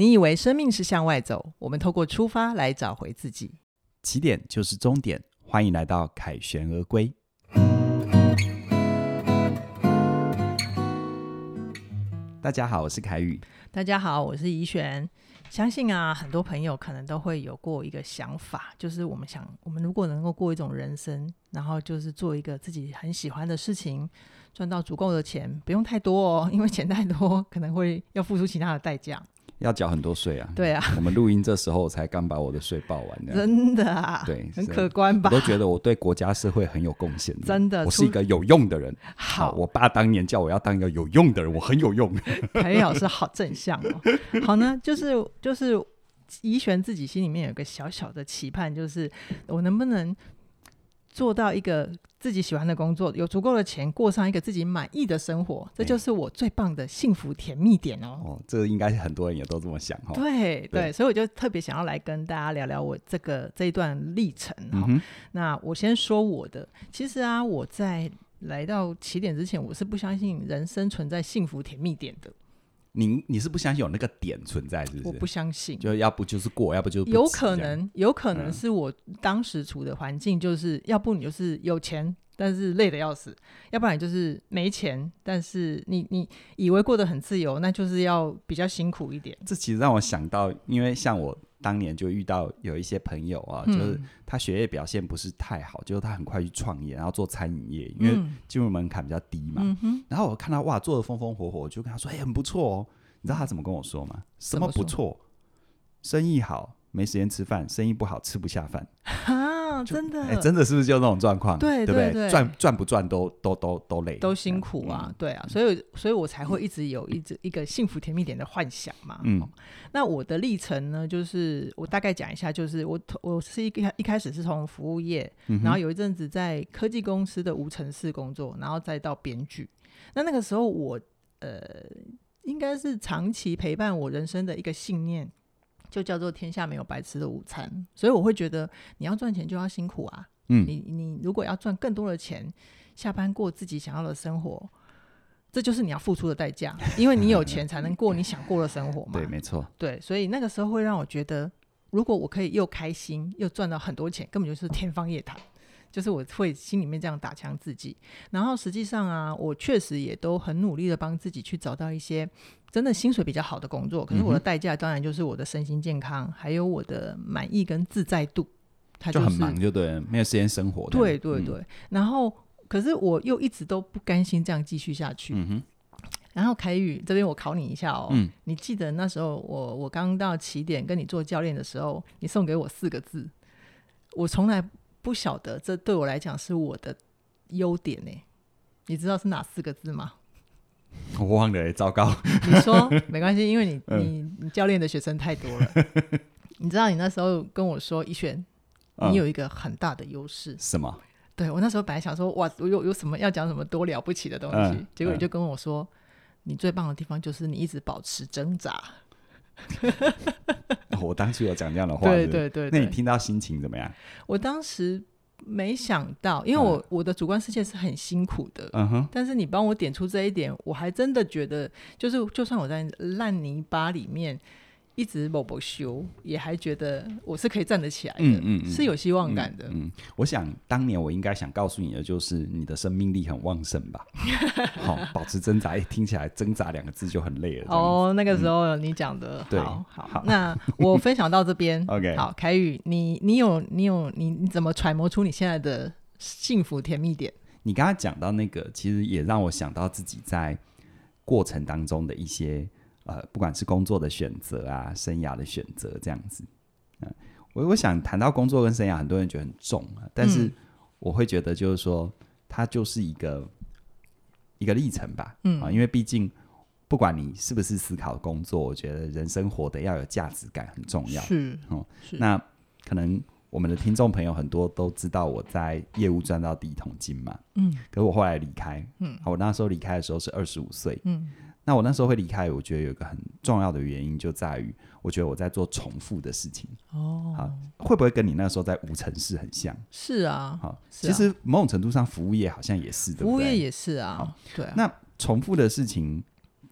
你以为生命是向外走，我们透过出发来找回自己。起点就是终点，欢迎来到凯旋而归。大家好，我是凯宇。大家好，我是怡璇。相信啊，很多朋友可能都会有过一个想法，就是我们想，我们如果能够过一种人生，然后就是做一个自己很喜欢的事情，赚到足够的钱，不用太多哦，因为钱太多可能会要付出其他的代价。要缴很多税啊！对啊，我们录音这时候才刚把我的税报完，真的啊，对，很可观吧？我都觉得我对国家社会很有贡献，真的，我是一个有用的人。好，我爸当年叫我要当一个有用的人，我很有用。凯宇老师好正向哦。好呢，就是就是怡璇自己心里面有个小小的期盼，就是我能不能做到一个。自己喜欢的工作，有足够的钱，过上一个自己满意的生活，这就是我最棒的幸福甜蜜点哦。哦，这个应该很多人也都这么想哈、哦。对对，对，所以我就特别想要来跟大家聊聊我这个这一段历程哈、嗯。那我先说我的，其实啊，我在来到起点之前，我是不相信人生存在幸福甜蜜点的。你你是不相信有那个点存在，是不是？我不相信，就要不就是过，要不就有可能，有可能是我当时处的环境，就是、嗯、要不你就是有钱，但是累得要死；要不然就是没钱，但是你你以为过得很自由，那就是要比较辛苦一点。这其实让我想到，因为像我。当年就遇到有一些朋友啊，嗯、就是他学业表现不是太好，就是他很快去创业，然后做餐饮业，因为进入门槛比较低嘛。嗯、然后我看他哇，做的风风火火，我就跟他说：“哎、欸，很不错哦。”你知道他怎么跟我说吗？什么不错？生意好，没时间吃饭；生意不好，吃不下饭。真的，哎、欸，真的是不是就那种状况？对对对，赚赚不赚都都都都累，都辛苦啊，嗯、对啊，所以所以我才会一直有一直一个幸福甜蜜点的幻想嘛。嗯，那我的历程呢，就是我大概讲一下，就是我我是一开一开始是从服务业、嗯，然后有一阵子在科技公司的无尘室工作，然后再到编剧。那那个时候我呃，应该是长期陪伴我人生的一个信念。就叫做天下没有白吃的午餐，所以我会觉得你要赚钱就要辛苦啊。嗯，你你如果要赚更多的钱，下班过自己想要的生活，这就是你要付出的代价，因为你有钱才能过你想过的生活嘛。对，没错。对，所以那个时候会让我觉得，如果我可以又开心又赚到很多钱，根本就是天方夜谭。就是我会心里面这样打枪自己，然后实际上啊，我确实也都很努力的帮自己去找到一些真的薪水比较好的工作。可是我的代价当然就是我的身心健康，还有我的满意跟自在度。他就是、就很忙，就对，没有时间生活。对对对、嗯。然后，可是我又一直都不甘心这样继续下去。嗯哼。然后凯宇这边我考你一下哦，嗯、你记得那时候我我刚到起点跟你做教练的时候，你送给我四个字，我从来。不晓得，这对我来讲是我的优点呢。你知道是哪四个字吗？我忘了，糟糕。你说没关系，因为你你 你教练的学生太多了。你知道你那时候跟我说，一璇，你有一个很大的优势。什么？对，我那时候本来想说，哇，我有有什么要讲什么多了不起的东西，嗯、结果你就跟我说、嗯，你最棒的地方就是你一直保持挣扎。我当初有讲这样的话，对对对，对。那你听到心情怎么样？我当时没想到，因为我、嗯、我的主观世界是很辛苦的，嗯哼。但是你帮我点出这一点，我还真的觉得，就是就算我在烂泥巴里面。一直不不休，也还觉得我是可以站得起来的，嗯嗯，嗯，是有希望感的。嗯，嗯我想当年我应该想告诉你的就是，你的生命力很旺盛吧？好，保持挣扎，听起来“挣扎”两个字就很累了。哦，那个时候你讲的、嗯，好好，好。那我分享到这边，OK。好，凯宇，你你有你有你你怎么揣摩出你现在的幸福甜蜜点？你刚刚讲到那个，其实也让我想到自己在过程当中的一些。呃，不管是工作的选择啊，生涯的选择，这样子，嗯，我我想谈到工作跟生涯，很多人觉得很重啊，但是我会觉得就是说，它就是一个一个历程吧，嗯。啊，因为毕竟不管你是不是思考工作，我觉得人生活得要有价值感很重要，是哦，是。那可能我们的听众朋友很多都知道我在业务赚到第一桶金嘛，嗯，可是我后来离开，嗯，我那时候离开的时候是二十五岁，嗯。那我那时候会离开，我觉得有一个很重要的原因，就在于我觉得我在做重复的事情。哦，好，会不会跟你那时候在无城市很像？是啊，好，其实某种程度上，服务业好像也是，对不对？服务业也是啊，对啊。那重复的事情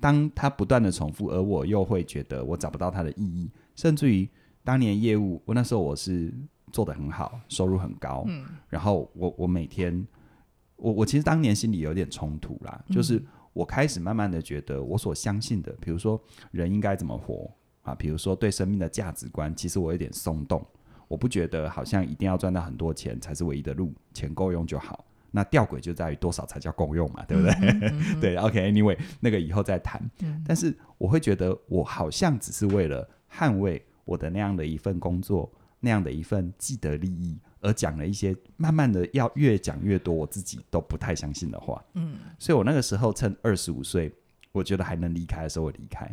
当它不断的重复，而我又会觉得我找不到它的意义，甚至于当年业务，我那时候我是做的很好，收入很高，嗯，然后我我每天，我我其实当年心里有点冲突啦，嗯、就是我开始慢慢的觉得我所相信的，比如说人应该怎么活啊，比如说对生命的价值观，其实我有点松动，我不觉得好像一定要赚到很多钱才是唯一的路，钱够用就好。那吊诡就在于多少才叫够用嘛，对不对？嗯嗯、对，OK，Anyway，那个以后再谈。嗯、但是我会觉得，我好像只是为了捍卫我的那样的一份工作，那样的一份既得利益，而讲了一些慢慢的要越讲越多，我自己都不太相信的话。嗯，所以我那个时候趁二十五岁，我觉得还能离开的时候，我离开。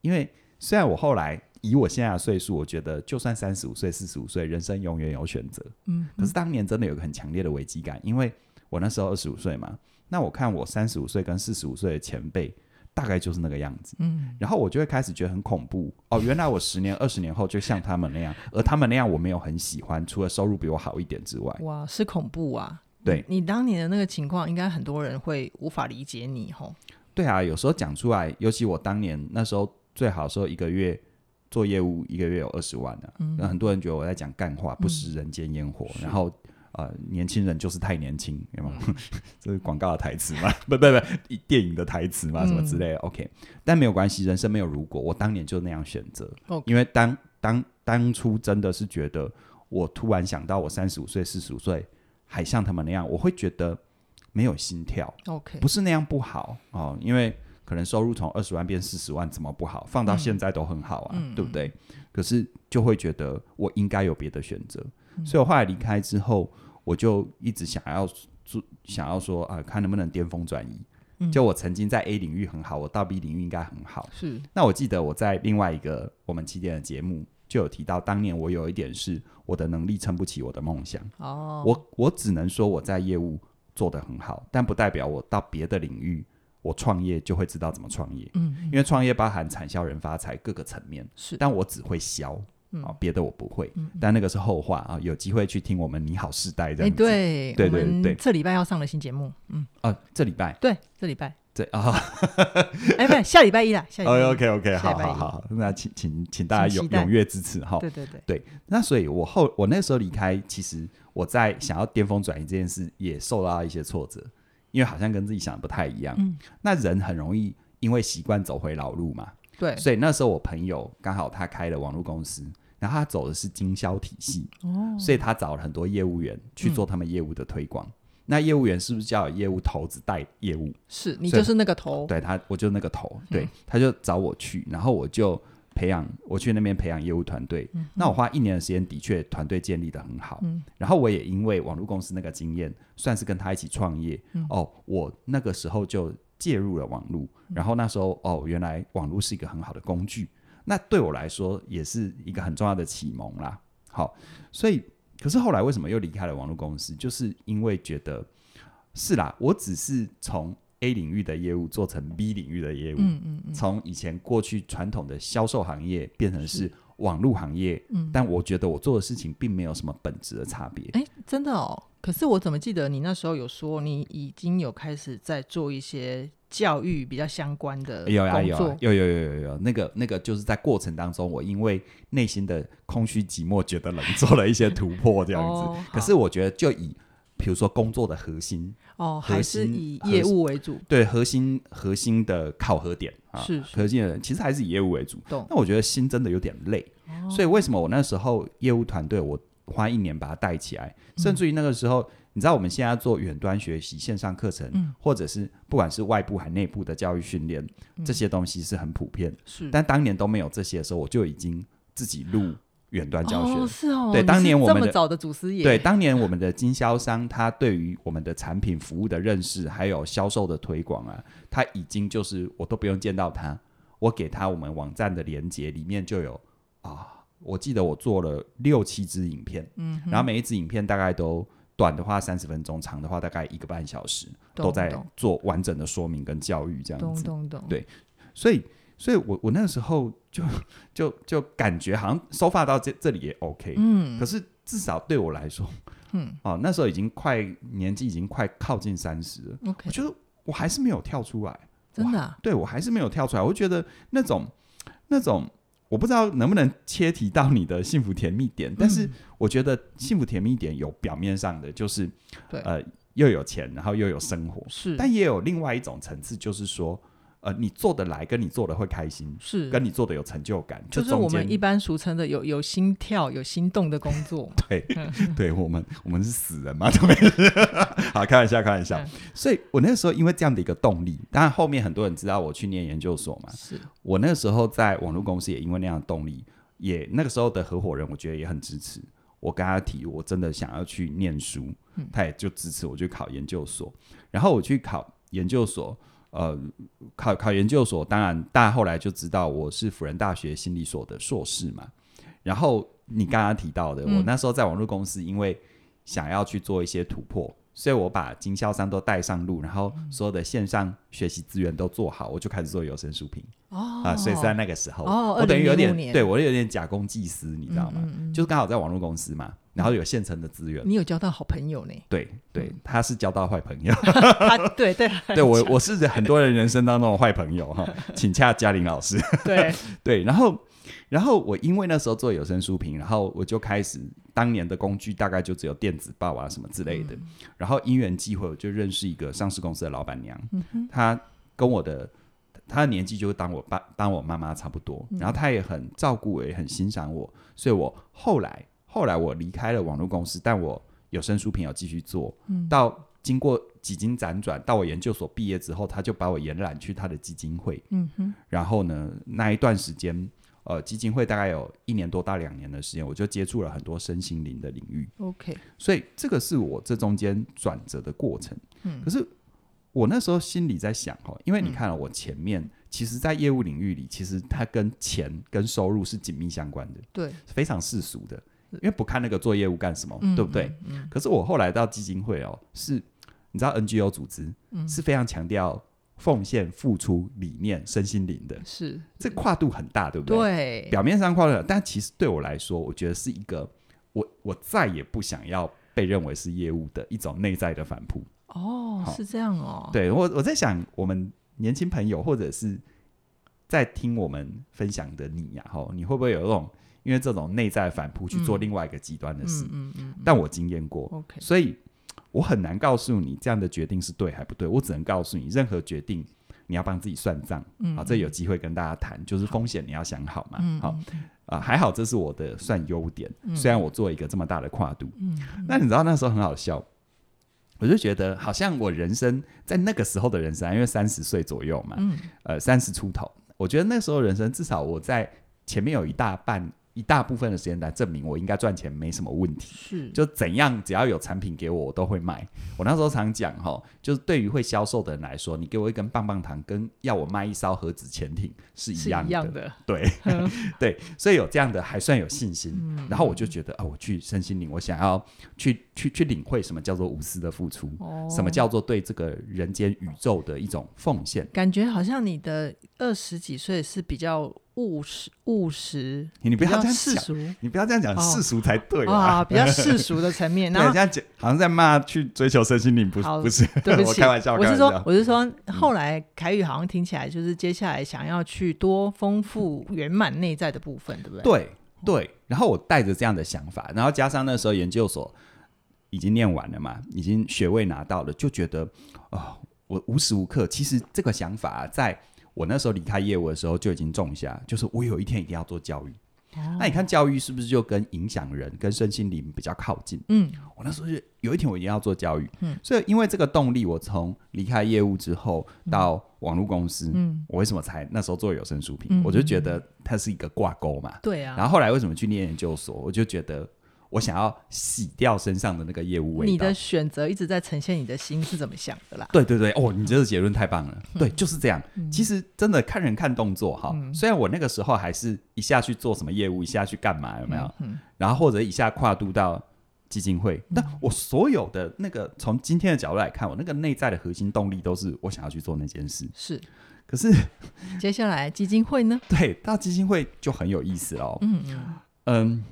因为虽然我后来以我现在的岁数，我觉得就算三十五岁、四十五岁，人生永远有选择。嗯，可是当年真的有个很强烈的危机感，因为。我那时候二十五岁嘛，那我看我三十五岁跟四十五岁的前辈，大概就是那个样子。嗯，然后我就会开始觉得很恐怖哦，原来我十年、二十年后就像他们那样，而他们那样我没有很喜欢，除了收入比我好一点之外。哇，是恐怖啊！对，你当年的那个情况，应该很多人会无法理解你吼。对啊，有时候讲出来，尤其我当年那时候最好的时候，一个月做业务，一个月有二十万呢、啊。嗯，那很多人觉得我在讲干话，不食人间烟火，嗯、然后。呃，年轻人就是太年轻，有没有？这是广告的台词吗？不不不，电影的台词吗？什么之类的、嗯、？OK，但没有关系，人生没有如果。我当年就那样选择因为当当当初真的是觉得，我突然想到我三十五岁、四十五岁还像他们那样，我会觉得没有心跳。OK，不是那样不好哦，因为可能收入从二十万变四十万，怎么不好？放到现在都很好啊，嗯、对不对？可是就会觉得我应该有别的选择，嗯、所以我后来离开之后。我就一直想要做，想要说啊，看能不能巅峰转移。嗯、就我曾经在 A 领域很好，我到 B 领域应该很好。是。那我记得我在另外一个我们起点的节目就有提到，当年我有一点是我的能力撑不起我的梦想。哦。我我只能说我在业务做得很好，但不代表我到别的领域我创业就会知道怎么创业。嗯。因为创业包含产销人发财各个层面。是。但我只会销。啊，别的我不会，嗯、但那个是后话啊。有机会去听我们你好世代这样子。欸、对对对对，这礼拜要上的新节目，嗯，啊，这礼拜，对，这礼拜，对 啊，哎，不是下礼拜一啦，下礼拜一。OK OK，好好好，那请请请大家踊踊跃支持哈。对对对对，那所以我后我那时候离开，其实我在想要巅峰转移这件事也受到一些挫折，因为好像跟自己想的不太一样。嗯，那人很容易因为习惯走回老路嘛。对，所以那时候我朋友刚好他开了网络公司。然后他走的是经销体系，哦，所以他找了很多业务员去做他们业务的推广。嗯、那业务员是不是叫业务头子带业务？是你就是那个头，对他，我就那个头，对，嗯、他就找我去，然后我就培养，我去那边培养业务团队。嗯、那我花一年的时间，的确团队建立的很好。嗯、然后我也因为网络公司那个经验，算是跟他一起创业。嗯、哦，我那个时候就介入了网络，然后那时候哦，原来网络是一个很好的工具。那对我来说也是一个很重要的启蒙啦。好，所以可是后来为什么又离开了网络公司？就是因为觉得是啦，我只是从 A 领域的业务做成 B 领域的业务，嗯嗯嗯，从以前过去传统的销售行业变成是网络行业，嗯，但我觉得我做的事情并没有什么本质的差别。哎，真的哦。可是我怎么记得你那时候有说你已经有开始在做一些。教育比较相关的有啊有啊有有有有有那个那个就是在过程当中，我因为内心的空虚寂寞，觉得冷，做了一些突破这样子。哦、可是我觉得，就以比如说工作的核心哦，还是以业务为主。对，核心核心的考核点啊，是，是核心的人其实还是以业务为主。那我觉得心真的有点累，哦、所以为什么我那时候业务团队我花一年把它带起来，嗯、甚至于那个时候。你知道我们现在做远端学习、线上课程，嗯、或者是不管是外部还内部的教育训练，嗯、这些东西是很普遍。是，但当年都没有这些的时候，我就已经自己录远端教学。哦，是哦。对，当年我们这么早的祖师爷。对，当年我们的经销商，他对于我们的产品服务的认识，还有销售的推广啊，他已经就是我都不用见到他，我给他我们网站的连接里面就有啊，我记得我做了六七支影片，嗯，然后每一支影片大概都。短的话三十分钟，长的话大概一个半小时，都在做完整的说明跟教育这样子。懂懂懂。对，所以，所以我我那个时候就就就感觉好像收发到这这里也 OK，嗯。可是至少对我来说，嗯，哦，那时候已经快年纪已经快靠近三十了，OK。我觉得我还是没有跳出来，真的、啊，对我还是没有跳出来。我觉得那种那种，我不知道能不能切题到你的幸福甜蜜点，嗯、但是我觉得幸福甜蜜点有表面上的，就是对呃又有钱，然后又有生活，是，但也有另外一种层次，就是说。呃，你做得来，跟你做的会开心，是跟你做的有成就感，就是我们一般俗称的有有心跳、有心动的工作。对，对我们我们是死人嘛，都没 好，开玩笑，开玩笑。嗯、所以我那个时候因为这样的一个动力，当然后面很多人知道我去念研究所嘛，是我那个时候在网络公司也因为那样的动力，也那个时候的合伙人我觉得也很支持我，跟他提我真的想要去念书，嗯、他也就支持我去考研究所，然后我去考研究所。呃，考考研究所，当然，大家后来就知道我是辅仁大学心理所的硕士嘛。然后你刚刚提到的，嗯、我那时候在网络公司，因为想要去做一些突破，所以我把经销商都带上路，然后所有的线上学习资源都做好，我就开始做有声书评。哦，啊，所以是在那个时候，哦、我等于有点，对我有点假公济私，你知道吗？嗯嗯嗯，就是刚好在网络公司嘛。然后有现成的资源，你有交到好朋友呢？对对，他是交到坏朋友。对对 对，我我是很多人人生当中的坏朋友哈，请洽嘉玲老师。对对，然后然后我因为那时候做有声书评，然后我就开始当年的工具大概就只有电子报啊什么之类的。然后因缘际会，我就认识一个上市公司的老板娘，她跟我的她的年纪就当我爸当我妈妈差不多，然后她也很照顾我，也很欣赏我，所以我后来。后来我离开了网络公司，但我有声书评有继续做。嗯，到经过几经辗转，到我研究所毕业之后，他就把我延揽去他的基金会。嗯哼，然后呢，那一段时间，呃，基金会大概有一年多到两年的时间，我就接触了很多身心灵的领域。OK，所以这个是我这中间转折的过程。嗯，可是我那时候心里在想哈，因为你看了我前面，嗯、其实，在业务领域里，其实它跟钱跟收入是紧密相关的，对，非常世俗的。因为不看那个做业务干什么，嗯、对不对？嗯嗯、可是我后来到基金会哦，是你知道 NGO 组织、嗯、是非常强调奉献、付出理念、身心灵的，是这跨度很大，对不对？对，表面上跨度很大，但其实对我来说，我觉得是一个我我再也不想要被认为是业务的一种内在的反扑。哦，好是这样哦。对我我在想，我们年轻朋友或者是在听我们分享的你呀、啊，哈，你会不会有那种？因为这种内在反扑去做另外一个极端的事，嗯嗯嗯嗯、但我经验过.所以我很难告诉你这样的决定是对还不对。我只能告诉你，任何决定你要帮自己算账，嗯、好，这有机会跟大家谈，就是风险你要想好嘛，好，啊、呃，还好这是我的算优点，嗯、虽然我做一个这么大的跨度，那你知道那时候很好笑，我就觉得好像我人生在那个时候的人生，因为三十岁左右嘛，嗯、呃，三十出头，我觉得那时候人生至少我在前面有一大半。一大部分的时间来证明我应该赚钱没什么问题，是就怎样只要有产品给我，我都会卖。我那时候常讲哈，就是对于会销售的人来说，你给我一根棒棒糖，跟要我卖一艘核子潜艇是一样的。对 对，所以有这样的还算有信心。嗯、然后我就觉得啊，我去身心灵，我想要去去去领会什么叫做无私的付出，哦、什么叫做对这个人间宇宙的一种奉献。感觉好像你的二十几岁是比较。务实务实，你不要这样世俗，你不要这样讲世俗才对啊！比较世俗的层面，然后这样讲好像在骂去追求身心灵，不不是？对不起，我开玩笑，我是说，我是说，后来凯宇好像听起来就是接下来想要去多丰富圆满内在的部分，对不对？对对。然后我带着这样的想法，然后加上那时候研究所已经念完了嘛，已经学位拿到了，就觉得哦，我无时无刻其实这个想法在。我那时候离开业务的时候就已经种下，就是我有一天一定要做教育。哦、那你看教育是不是就跟影响人、跟身心灵比较靠近？嗯，我那时候就有一天我一定要做教育。嗯，所以因为这个动力，我从离开业务之后到网络公司，嗯，我为什么才那时候做有声书评？嗯、我就觉得它是一个挂钩嘛。对啊。然后后来为什么去念研究所？我就觉得。我想要洗掉身上的那个业务味道。你的选择一直在呈现你的心是怎么想的啦？对对对，哦，你这个结论太棒了。嗯、对，就是这样。嗯、其实真的看人看动作哈。嗯、虽然我那个时候还是一下去做什么业务，一下去干嘛，有没有？然后或者一下跨度到基金会，嗯、但我所有的那个从今天的角度来看，我那个内在的核心动力都是我想要去做那件事。是，可是接下来基金会呢？对，到基金会就很有意思哦。嗯嗯。嗯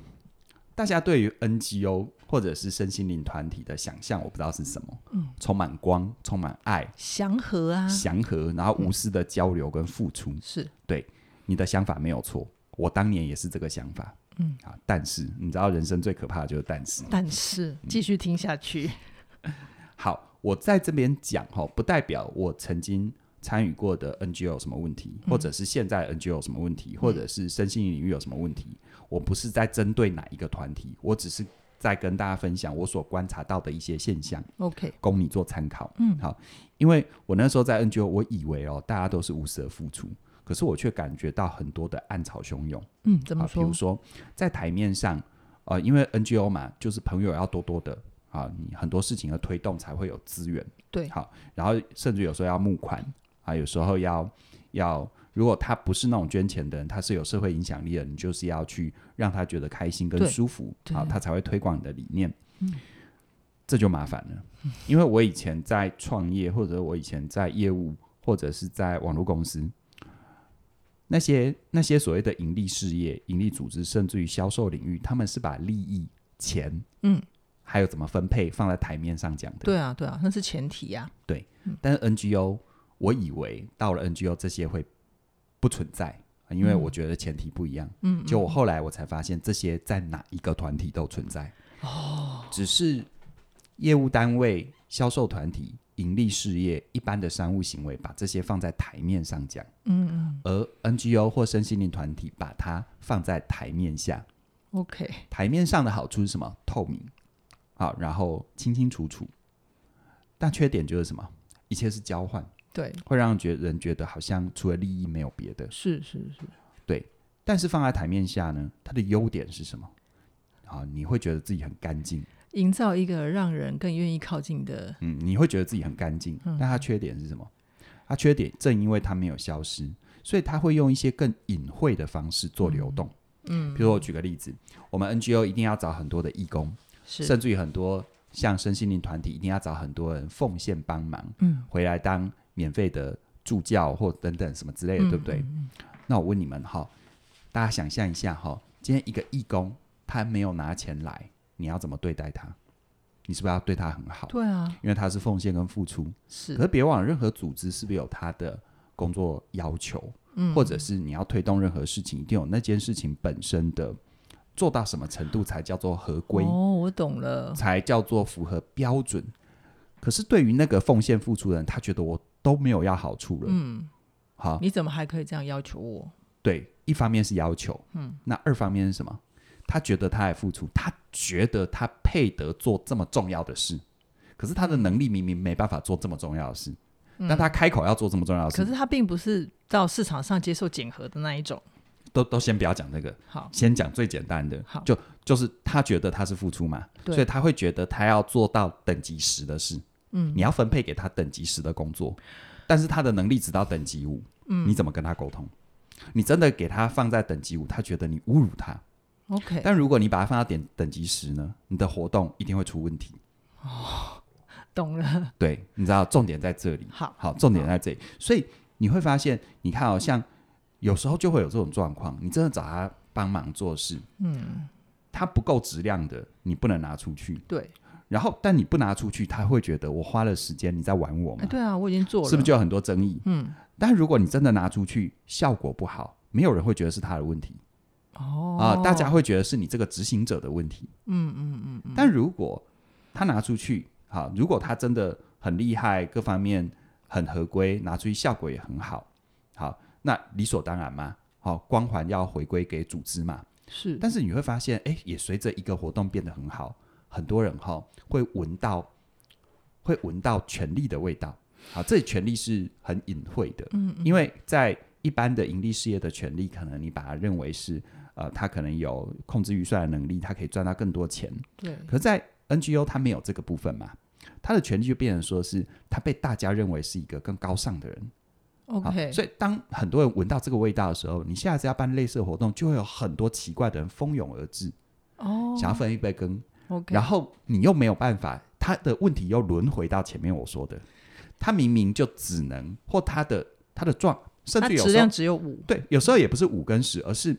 大家对于 NGO 或或者是身心灵团体的想象，我不知道是什么，嗯，充满光，充满爱，祥和啊，祥和，然后无私的交流跟付出，嗯、是。对你的想法没有错，我当年也是这个想法，嗯。啊，但是你知道人生最可怕的就是但是，但是继续听下去，嗯、好，我在这边讲哈，不代表我曾经参与过的 NGO 有什么问题，或者是现在 NGO 有什么问题，嗯、或者是身心领域有什么问题，我不是在针对哪一个团体，我只是。在跟大家分享我所观察到的一些现象，OK，供你做参考。嗯，好，因为我那时候在 NGO，我以为哦，大家都是无私的付出，可是我却感觉到很多的暗潮汹涌。嗯，怎么说？比如说在台面上，呃，因为 NGO 嘛，就是朋友要多多的啊，你很多事情的推动才会有资源。对，好，然后甚至有时候要募款啊，有时候要要。如果他不是那种捐钱的人，他是有社会影响力的，你就是要去让他觉得开心跟舒服，好，他才会推广你的理念。嗯，这就麻烦了，嗯，因为我以前在创业，或者我以前在业务，或者是在网络公司，那些那些所谓的盈利事业、盈利组织，甚至于销售领域，他们是把利益、钱，嗯，还有怎么分配放在台面上讲的。对啊，对啊，那是前提呀，啊。对，但是 NGO，我以为到了 NGO 这些会。不存在，因为我觉得前提不一样。嗯，就我后来我才发现，这些在哪一个团体都存在。哦，只是业务单位、销售团体、盈利事业、一般的商务行为，把这些放在台面上讲。嗯嗯。而 NGO 或身心灵团体把它放在台面下。OK。台面上的好处是什么？透明。好，然后清清楚楚。但缺点就是什么？一切是交换。对，会让觉人觉得好像除了利益没有别的。是是是，对。但是放在台面下呢，它的优点是什么？啊，你会觉得自己很干净，营造一个让人更愿意靠近的。嗯，你会觉得自己很干净。嗯，但它缺点是什么？它缺点正因为它没有消失，所以它会用一些更隐晦的方式做流动。嗯，比如我举个例子，我们 NGO 一定要找很多的义工，甚至于很多像身心灵团体一定要找很多人奉献帮忙，嗯，回来当。免费的助教或等等什么之类的，嗯、对不对？嗯、那我问你们哈，大家想象一下哈，今天一个义工他没有拿钱来，你要怎么对待他？你是不是要对他很好？对啊，因为他是奉献跟付出。是，可是别忘了，任何组织是不是有他的工作要求？嗯，或者是你要推动任何事情，一定有那件事情本身的做到什么程度才叫做合规？哦，我懂了，才叫做符合标准。可是对于那个奉献付出的人，他觉得我。都没有要好处了，嗯，好，你怎么还可以这样要求我？对，一方面是要求，嗯，那二方面是什么？他觉得他还付出，他觉得他配得做这么重要的事，可是他的能力明明没办法做这么重要的事，嗯，但他开口要做这么重要的事，可是他并不是到市场上接受检核的那一种，都都先不要讲这个，好，先讲最简单的，好，就就是他觉得他是付出嘛，所以他会觉得他要做到等级十的事。嗯，你要分配给他等级十的工作，但是他的能力只到等级五，嗯，你怎么跟他沟通？你真的给他放在等级五，他觉得你侮辱他。OK，但如果你把他放到点等级十呢，你的活动一定会出问题。哦，懂了。对，你知道重点在这里。好，好，重点在这里。所以你会发现，你看好、哦、像有时候就会有这种状况，你真的找他帮忙做事，嗯，他不够质量的，你不能拿出去。对。然后，但你不拿出去，他会觉得我花了时间，你在玩我吗？欸、对啊，我已经做了，是不是就有很多争议？嗯，但如果你真的拿出去，效果不好，没有人会觉得是他的问题。哦，啊、呃，大家会觉得是你这个执行者的问题。嗯嗯嗯嗯。但如果他拿出去，好，如果他真的很厉害，各方面很合规，拿出去效果也很好，好，那理所当然嘛。好，光环要回归给组织嘛。是。但是你会发现，哎，也随着一个活动变得很好。很多人哈会闻到，会闻到权力的味道。好，这权力是很隐晦的，嗯，嗯，因为在一般的盈利事业的权力，可能你把它认为是，呃，他可能有控制预算的能力，他可以赚到更多钱。对。可是在 NGO，他没有这个部分嘛，他的权力就变成说是他被大家认为是一个更高尚的人。OK。所以当很多人闻到这个味道的时候，你下次要办类似活动，就会有很多奇怪的人蜂拥而至，哦，想要分一杯羹。然后你又没有办法，他的问题又轮回到前面我说的，他明明就只能或他的他的状，甚至有时候质量只有五，对，有时候也不是五跟十，而是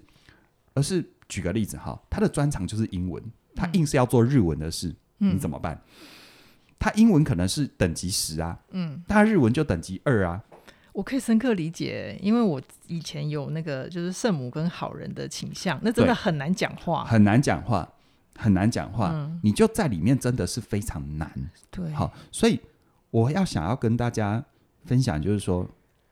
而是举个例子哈，他的专长就是英文，他硬是要做日文的事，嗯、你怎么办？他英文可能是等级十啊，嗯，他日文就等级二啊。我可以深刻理解，因为我以前有那个就是圣母跟好人的倾向，那真的很难讲话，很难讲话，很难讲话。嗯、你就在里面真的是非常难。对，好，所以我要想要跟大家分享，就是说，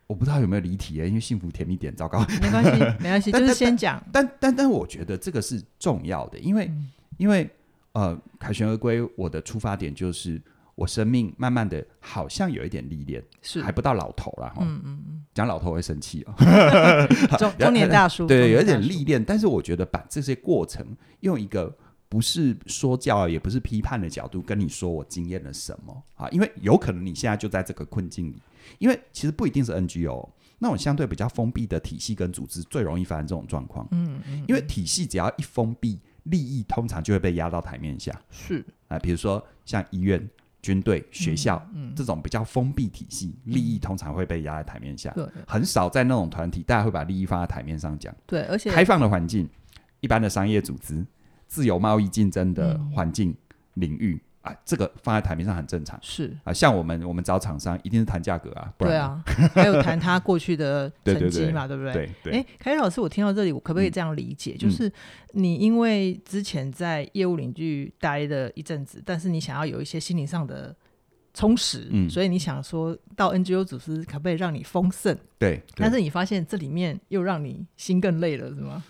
我不知道有没有离题，因为幸福甜蜜点，糟糕，没关系，没关系，就是先讲。但但但我觉得这个是重要的，因为、嗯、因为呃，凯旋而归，我的出发点就是。我生命慢慢的，好像有一点历练，是还不到老头了哈。嗯嗯嗯，讲老头会生气哦。中 中年大叔，对，有一点历练，但是我觉得把这些过程用一个不是说教，也不是批判的角度跟你说，我经验了什么啊？因为有可能你现在就在这个困境里，因为其实不一定是 NGO 那种相对比较封闭的体系跟组织最容易发生这种状况。嗯嗯，因为体系只要一封闭，利益通常就会被压到台面下。是啊，比如说像医院。军队、学校、嗯嗯、这种比较封闭体系，利益通常会被压在台面下。对，很少在那种团体，大家会把利益放在台面上讲。对，而且开放的环境，一般的商业组织、自由贸易竞争的环境领域。嗯啊，这个放在台面上很正常，是啊，像我们我们找厂商一定是谈价格啊，不然对啊，还有谈他过去的 成绩嘛，对，不对？对对。哎，凯旋老师，我听到这里，我可不可以这样理解？嗯、就是你因为之前在业务领域待了一阵子，但是你想要有一些心灵上的充实，嗯，所以你想说到 NGO 组织可不可以让你丰盛？对。对但是你发现这里面又让你心更累了，是吗？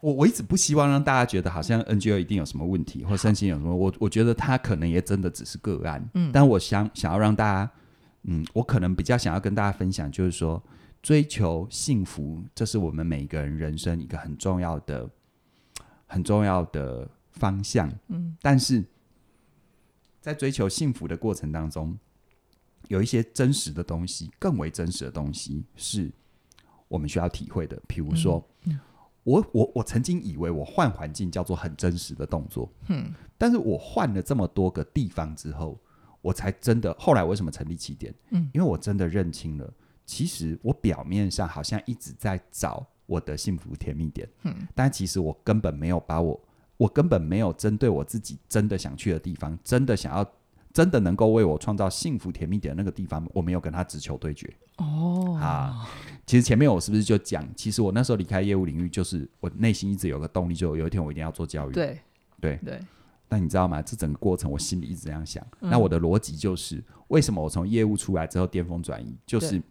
我我一直不希望让大家觉得好像 NGO 一定有什么问题，或身心有什么。我我觉得他可能也真的只是个案。嗯，但我想想要让大家，嗯，我可能比较想要跟大家分享，就是说追求幸福，这是我们每个人人生一个很重要的、很重要的方向。嗯，但是在追求幸福的过程当中，有一些真实的东西，更为真实的东西，是我们需要体会的。比如说。嗯嗯我我我曾经以为我换环境叫做很真实的动作，嗯，但是我换了这么多个地方之后，我才真的后来为什么成立起点？嗯，因为我真的认清了，其实我表面上好像一直在找我的幸福甜蜜点，嗯，但其实我根本没有把我，我根本没有针对我自己真的想去的地方，真的想要。真的能够为我创造幸福甜蜜点的那个地方，我没有跟他直球对决。哦，啊，其实前面我是不是就讲，其实我那时候离开业务领域，就是我内心一直有个动力，就有一天我一定要做教育。对，对，对。但你知道吗？这整个过程我心里一直这样想。嗯、那我的逻辑就是，为什么我从业务出来之后巅峰转移？就是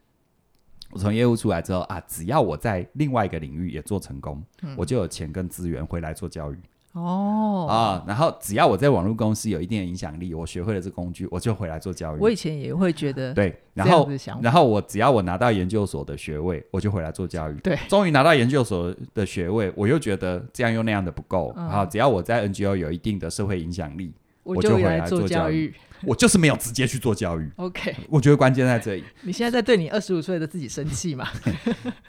我从业务出来之后啊，只要我在另外一个领域也做成功，嗯、我就有钱跟资源回来做教育。哦啊，然后只要我在网络公司有一定的影响力，我学会了这工具，我就回来做教育。我以前也会觉得对，然后然后我只要我拿到研究所的学位，我就回来做教育。对，终于拿到研究所的学位，我又觉得这样又那样的不够。然后只要我在 NGO 有一定的社会影响力，我就回来做教育。我就是没有直接去做教育。OK，我觉得关键在这里。你现在在对你二十五岁的自己生气吗？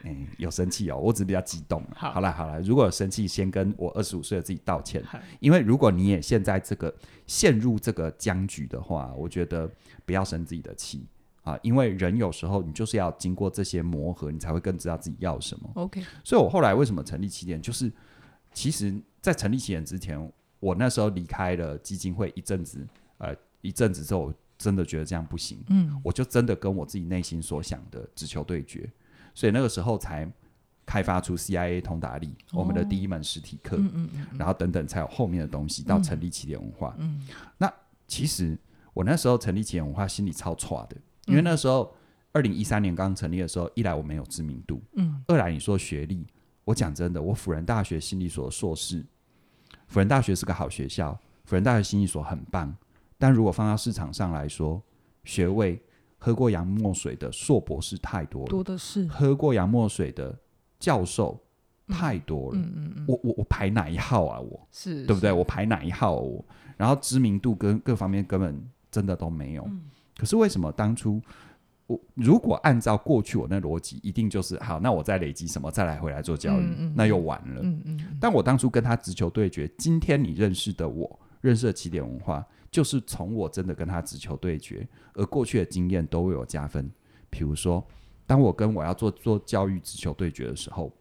嗯，有生气哦，我只是比较激动。好，好了，好了，如果有生气，先跟我二十五岁的自己道歉。因为如果你也现在这个陷入这个僵局的话，我觉得不要生自己的气啊。因为人有时候你就是要经过这些磨合，你才会更知道自己要什么。OK，所以我后来为什么成立起点，就是其实，在成立起点之前，我那时候离开了基金会一阵子，呃。一阵子之后，我真的觉得这样不行，嗯，我就真的跟我自己内心所想的只求对决，所以那个时候才开发出 CIA 通达力，哦、我们的第一门实体课，嗯嗯嗯嗯、然后等等才有后面的东西到成立起点文化。嗯，那其实我那时候成立起点文化心里超差的，因为那时候二零一三年刚成立的时候，一来我没有知名度，嗯，二来你说学历，我讲真的，我辅仁大学心理所硕士，辅仁大学是个好学校，辅仁大学心理所很棒。但如果放到市场上来说，学位喝过洋墨水的硕博士太多了，多的是喝过洋墨水的教授太多了。嗯嗯嗯，我我我排哪一号啊？我是对不对？我排哪一号啊？我然后知名度跟各方面根本真的都没有。嗯，可是为什么当初我如果按照过去我那逻辑，一定就是好，那我再累积什么再来回来做教育，嗯嗯，那又完了。嗯嗯，但我当初跟他直球对决，今天你认识的我，认识的起点文化。就是从我真的跟他直球对决，而过去的经验都为我加分。比如说，当我跟我要做做教育直球对决的时候，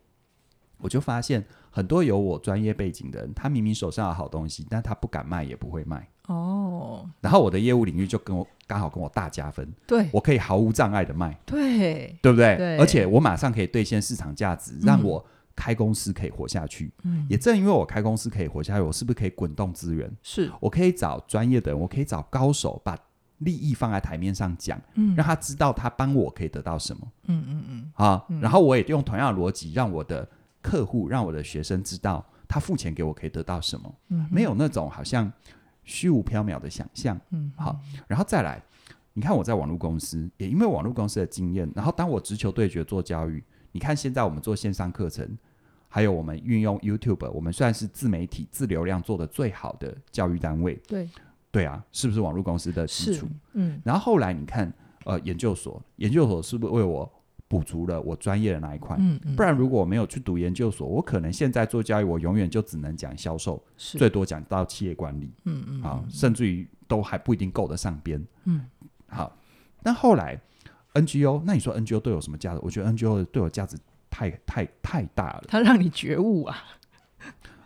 我就发现很多有我专业背景的人，他明明手上有好东西，但他不敢卖，也不会卖。哦。然后我的业务领域就跟我刚好跟我大加分。对。我可以毫无障碍的卖。对。对不对？对。而且我马上可以兑现市场价值，让我开公司可以活下去。嗯。也正因为我开公司可以活下去，我是不是可以滚动资源？是。我可以找专业的人，我可以找高手，把利益放在台面上讲，嗯，让他知道他帮我可以得到什么。嗯嗯嗯。好，然后我也用同样的逻辑让我的。客户让我的学生知道，他付钱给我可以得到什么，嗯、没有那种好像虚无缥缈的想象。嗯，好，然后再来，你看我在网络公司，也因为网络公司的经验，然后当我直球对决做教育，你看现在我们做线上课程，还有我们运用 YouTube，我们算是自媒体、自流量做的最好的教育单位。对，对啊，是不是网络公司的基础？嗯，然后后来你看，呃，研究所，研究所是不是为我？补足了我专业的那一块，嗯嗯、不然如果我没有去读研究所，我可能现在做交易，我永远就只能讲销售，是最多讲到企业管理，嗯嗯，好，甚至于都还不一定够得上边，嗯，好。那后来 NGO，那你说 NGO 对我什么价值？我觉得 NGO 对我价值太太太大了，它让你觉悟啊。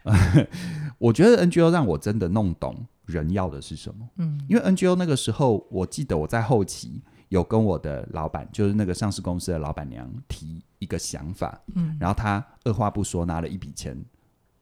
我觉得 NGO 让我真的弄懂人要的是什么，嗯，因为 NGO 那个时候，我记得我在后期。有跟我的老板，就是那个上市公司的老板娘提一个想法，嗯，然后他二话不说拿了一笔钱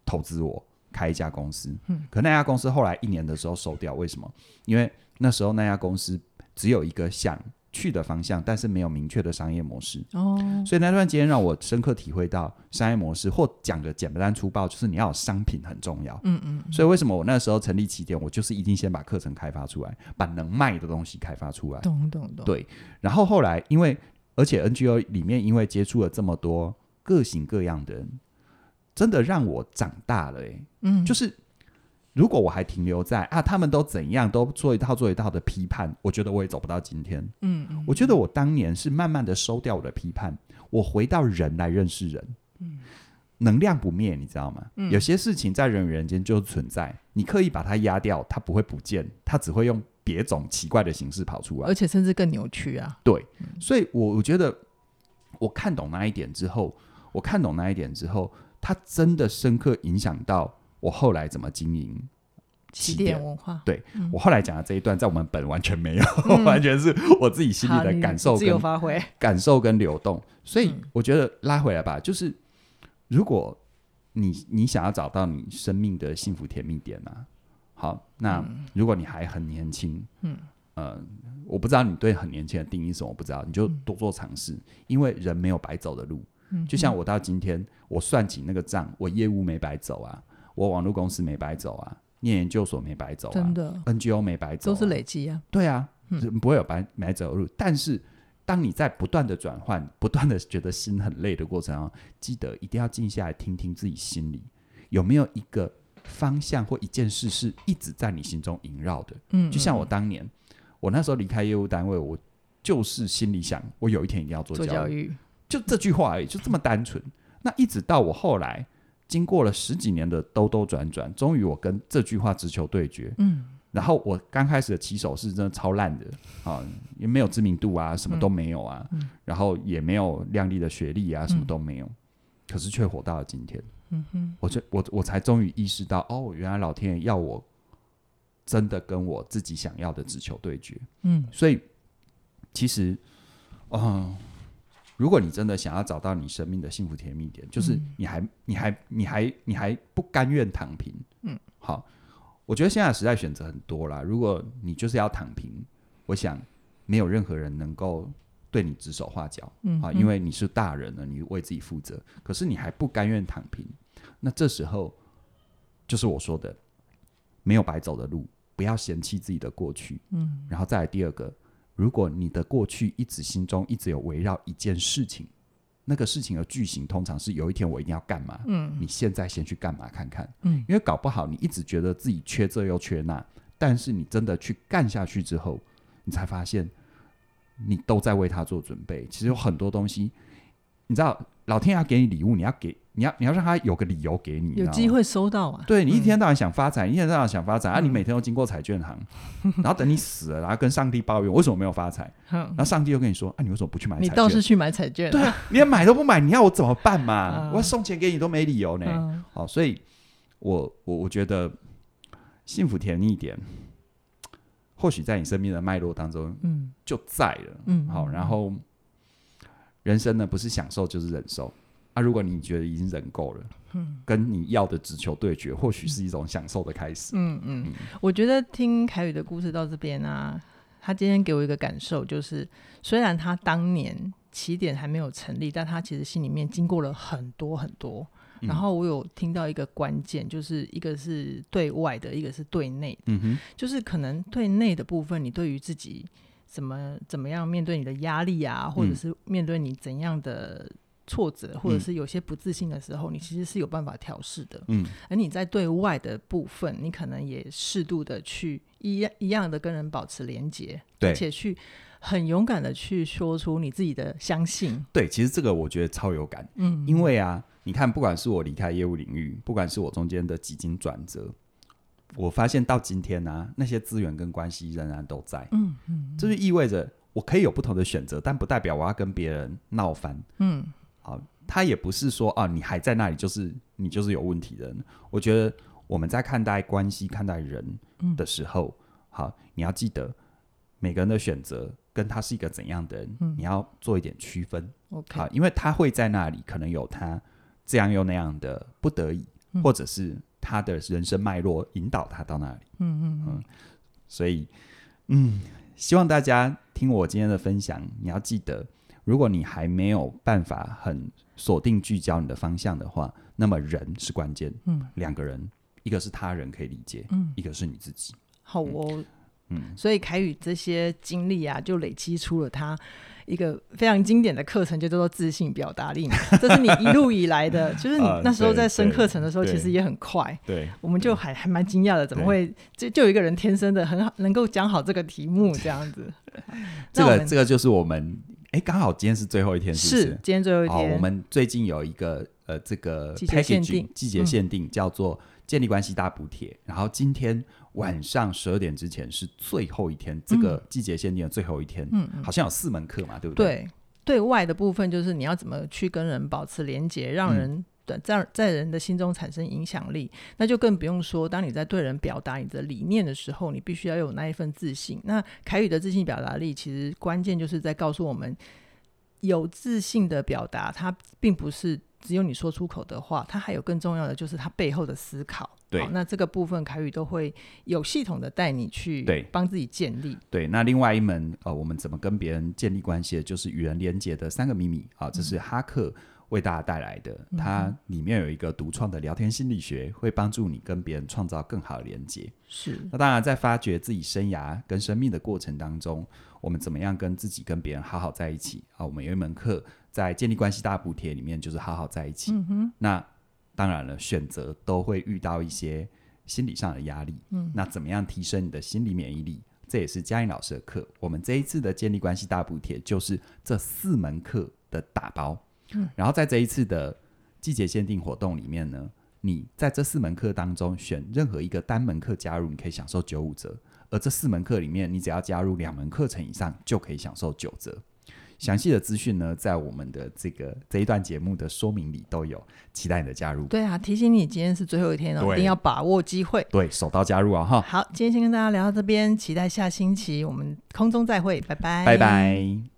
投资我开一家公司，嗯，可那家公司后来一年的时候收掉，为什么？因为那时候那家公司只有一个想去的方向，但是没有明确的商业模式哦，所以那段时间让我深刻体会到商业模式，或讲的简单粗暴，就是你要有商品很重要，嗯嗯。所以为什么我那时候成立起点，我就是一定先把课程开发出来，把能卖的东西开发出来，懂懂懂。对，然后后来因为而且 NGO 里面因为接触了这么多各型各样的人，真的让我长大了，欸，嗯，就是。如果我还停留在啊，他们都怎样都做一套做一套的批判，我觉得我也走不到今天。嗯，嗯，我觉得我当年是慢慢的收掉我的批判，我回到人来认识人。嗯，能量不灭，你知道吗？嗯，有些事情在人与人间就存在，你刻意把它压掉，它不会不见，它只会用别种奇怪的形式跑出来，而且甚至更扭曲啊。对，所以我我觉得我看懂那一点之后，我看懂那一点之后，它真的深刻影响到。我后来怎么经营起点文化？对、嗯、我后来讲的这一段，在我们本完全没有，嗯、完全是我自己心里的感受跟，自由发挥，感受跟流动。所以我觉得拉回来吧，就是如果你你想要找到你生命的幸福甜蜜点啊，好，那如果你还很年轻，嗯呃，我不知道你对很年轻的定义是什么，我不知道，你就多做尝试，嗯、因为人没有白走的路。嗯、就像我到今天，我算起那个账，我业务没白走啊。我网络公司没白走啊，念研究所没白走啊，真的，NGO 没白走啊，都是累积啊。对啊，嗯，不会有白白走的路。但是，当你在不断的转换、不断的觉得心很累的过程中，记得一定要静下来听听自己心里有没有一个方向或一件事是一直在你心中萦绕的。嗯，就像我当年，我那时候离开业务单位，我就是心里想，我有一天一定要做教育，做教育，就这句话而已，就这么单纯。那一直到我后来。经过了十几年的兜兜转转，终于我跟这句话直球对决。嗯，然后我刚开始的起手是真的超烂的啊，也没有知名度啊，什么都没有啊，嗯、然后也没有亮丽的学历啊，什么都没有，嗯、可是却活到了今天。嗯哼，我就我我才终于意识到，哦，原来老天爷要我真的跟我自己想要的直球对决。嗯，所以其实，嗯、呃。如果你真的想要找到你生命的幸福甜蜜点，就是你还、你还、你还、你还不甘愿躺平。嗯，好，我觉得现在时代选择很多啦。如果你就是要躺平，我想没有任何人能够对你指手画脚。嗯，啊，因为你是大人了，你为自己负责。可是你还不甘愿躺平，那这时候就是我说的没有白走的路，不要嫌弃自己的过去。嗯，然后再来第二个。如果你的过去一直心中一直有围绕一件事情，那个事情的剧情通常是有一天我一定要干嘛？嗯，你现在先去干嘛看看？嗯，因为搞不好你一直觉得自己缺这又缺那，但是你真的去干下去之后，你才发现你都在为他做准备。其实有很多东西，你知道，老天要给你礼物，你要给你要你要让他有个理由给你，有机会收到啊。对，你一天到晚想发财，你一天到晚想发财啊，嗯。你每天都经过彩券行，然后等你死了，然后跟上帝抱怨为什么没有发财，然后上帝又跟你说啊，你为什么不去买彩券？你倒是去买彩券，对啊，连买都不买，你要我怎么办嘛？嗯 我要送钱给你都没理由呢。嗯。好，所以我我我觉得幸福甜蜜一点，或许在你生命的脉络当中，嗯。就在了。嗯好，然后人生呢，不是享受就是忍受啊。如果你觉得已经忍够了，嗯跟你要的直球对决，或许是一种享受的开始。嗯嗯，我觉得听凯宇的故事到这边啊，他今天给我一个感受，就是虽然他当年起点还没有成立，但他其实心里面经过了很多很多。嗯然后我有听到一个关键，就是一个是对外的，一个是对内的。嗯哼，就是可能对内的部分，你对于自己怎么怎么样面对你的压力啊，或者是面对你怎样的挫折，或者是有些不自信的时候，你其实是有办法调试的。嗯而你在对外的部分，你可能也适度的去一样一样的跟人保持连接，对而且去很勇敢的去说出你自己的相信。对，其实这个我觉得超有感，嗯，因为啊，你看，不管是我离开业务领域，不管是我中间的几经转折，我发现到今天呢、啊，那些资源跟关系仍然都在。嗯嗯，这就意味着我可以有不同的选择，但不代表我要跟别人闹翻。嗯好，他也不是说啊，你还在那里就是你就是有问题的人。我觉得我们在看待关系、看待人的时候，好，你要记得每个人的选择跟他是一个怎样的人，嗯你要做一点区分。，OK，好，因为他会在那里，可能有他这样又那样的不得已，嗯或者是他的人生脉络引导他到那里。嗯嗯嗯，所以，嗯，希望大家听我今天的分享，你要记得，如果你还没有办法很锁定聚焦你的方向的话，那么人是关键。嗯，两个人，一个是他人可以理解，嗯一个是你自己。好哦。嗯，所以凯宇这些经历啊，就累积出了他一个非常经典的课程，就叫做自信表达力。这是你一路以来的，就是你那时候在升课程的时候，其实也很快。对，我们就还还蛮惊讶的，怎么会就就有一个人天生的很好，能够讲好这个题目这样子？这个这个就是我们，哎，刚好今天是最后一天，是不是？是今天最后一好，天，我们最近有一个呃，这个季节限 packaging 定季节限定叫做建立关系大补贴，然后今天晚上十二点之前是最后一天，这个季节限定的最后一天，嗯嗯。好像有四门课嘛，对不对？对。对外的部分就是你要怎么去跟人保持连接，让人的在在人的心中产生影响力，那就更不用说，当你在对人表达你的理念的时候，你必须要有那一份自信。那凯宇的自信表达力，其实关键就是在告诉我们，有自信的表达，它并不是只有你说出口的话，它还有更重要的就是它背后的思考。对好，那这个部分凯宇都会有系统的带你去对帮自己建立。对，那另外一门呃，我们怎么跟别人建立关系的，就是与人连接的三个秘密啊，这是哈克为大家带来的，嗯它里面有一个独创的聊天心理学，会帮助你跟别人创造更好的连接。是，那当然，在发掘自己生涯跟生命的过程当中，我们怎么样跟自己跟别人好好在一起啊？我们有一门课在建立关系大补贴里面，就是好好在一起。嗯哼，那当然了，选择都会遇到一些心理上的压力。嗯，那怎么样提升你的心理免疫力？这也是嘉颖老师的课。我们这一次的建立关系大补贴就是这四门课的打包。嗯，然后在这一次的季节限定活动里面呢，你在这四门课当中选任何一个单门课加入，你可以享受九五折。而这四门课里面，你只要加入两门课程以上，就可以享受九折。详细的资讯呢，在我们的这个这一段节目的说明里都有，期待你的加入。对啊，提醒你今天是最后一天哦，一定要把握机会。对，手刀加入啊！哈，好，今天先跟大家聊到这边，期待下星期我们空中再会，拜拜，拜拜。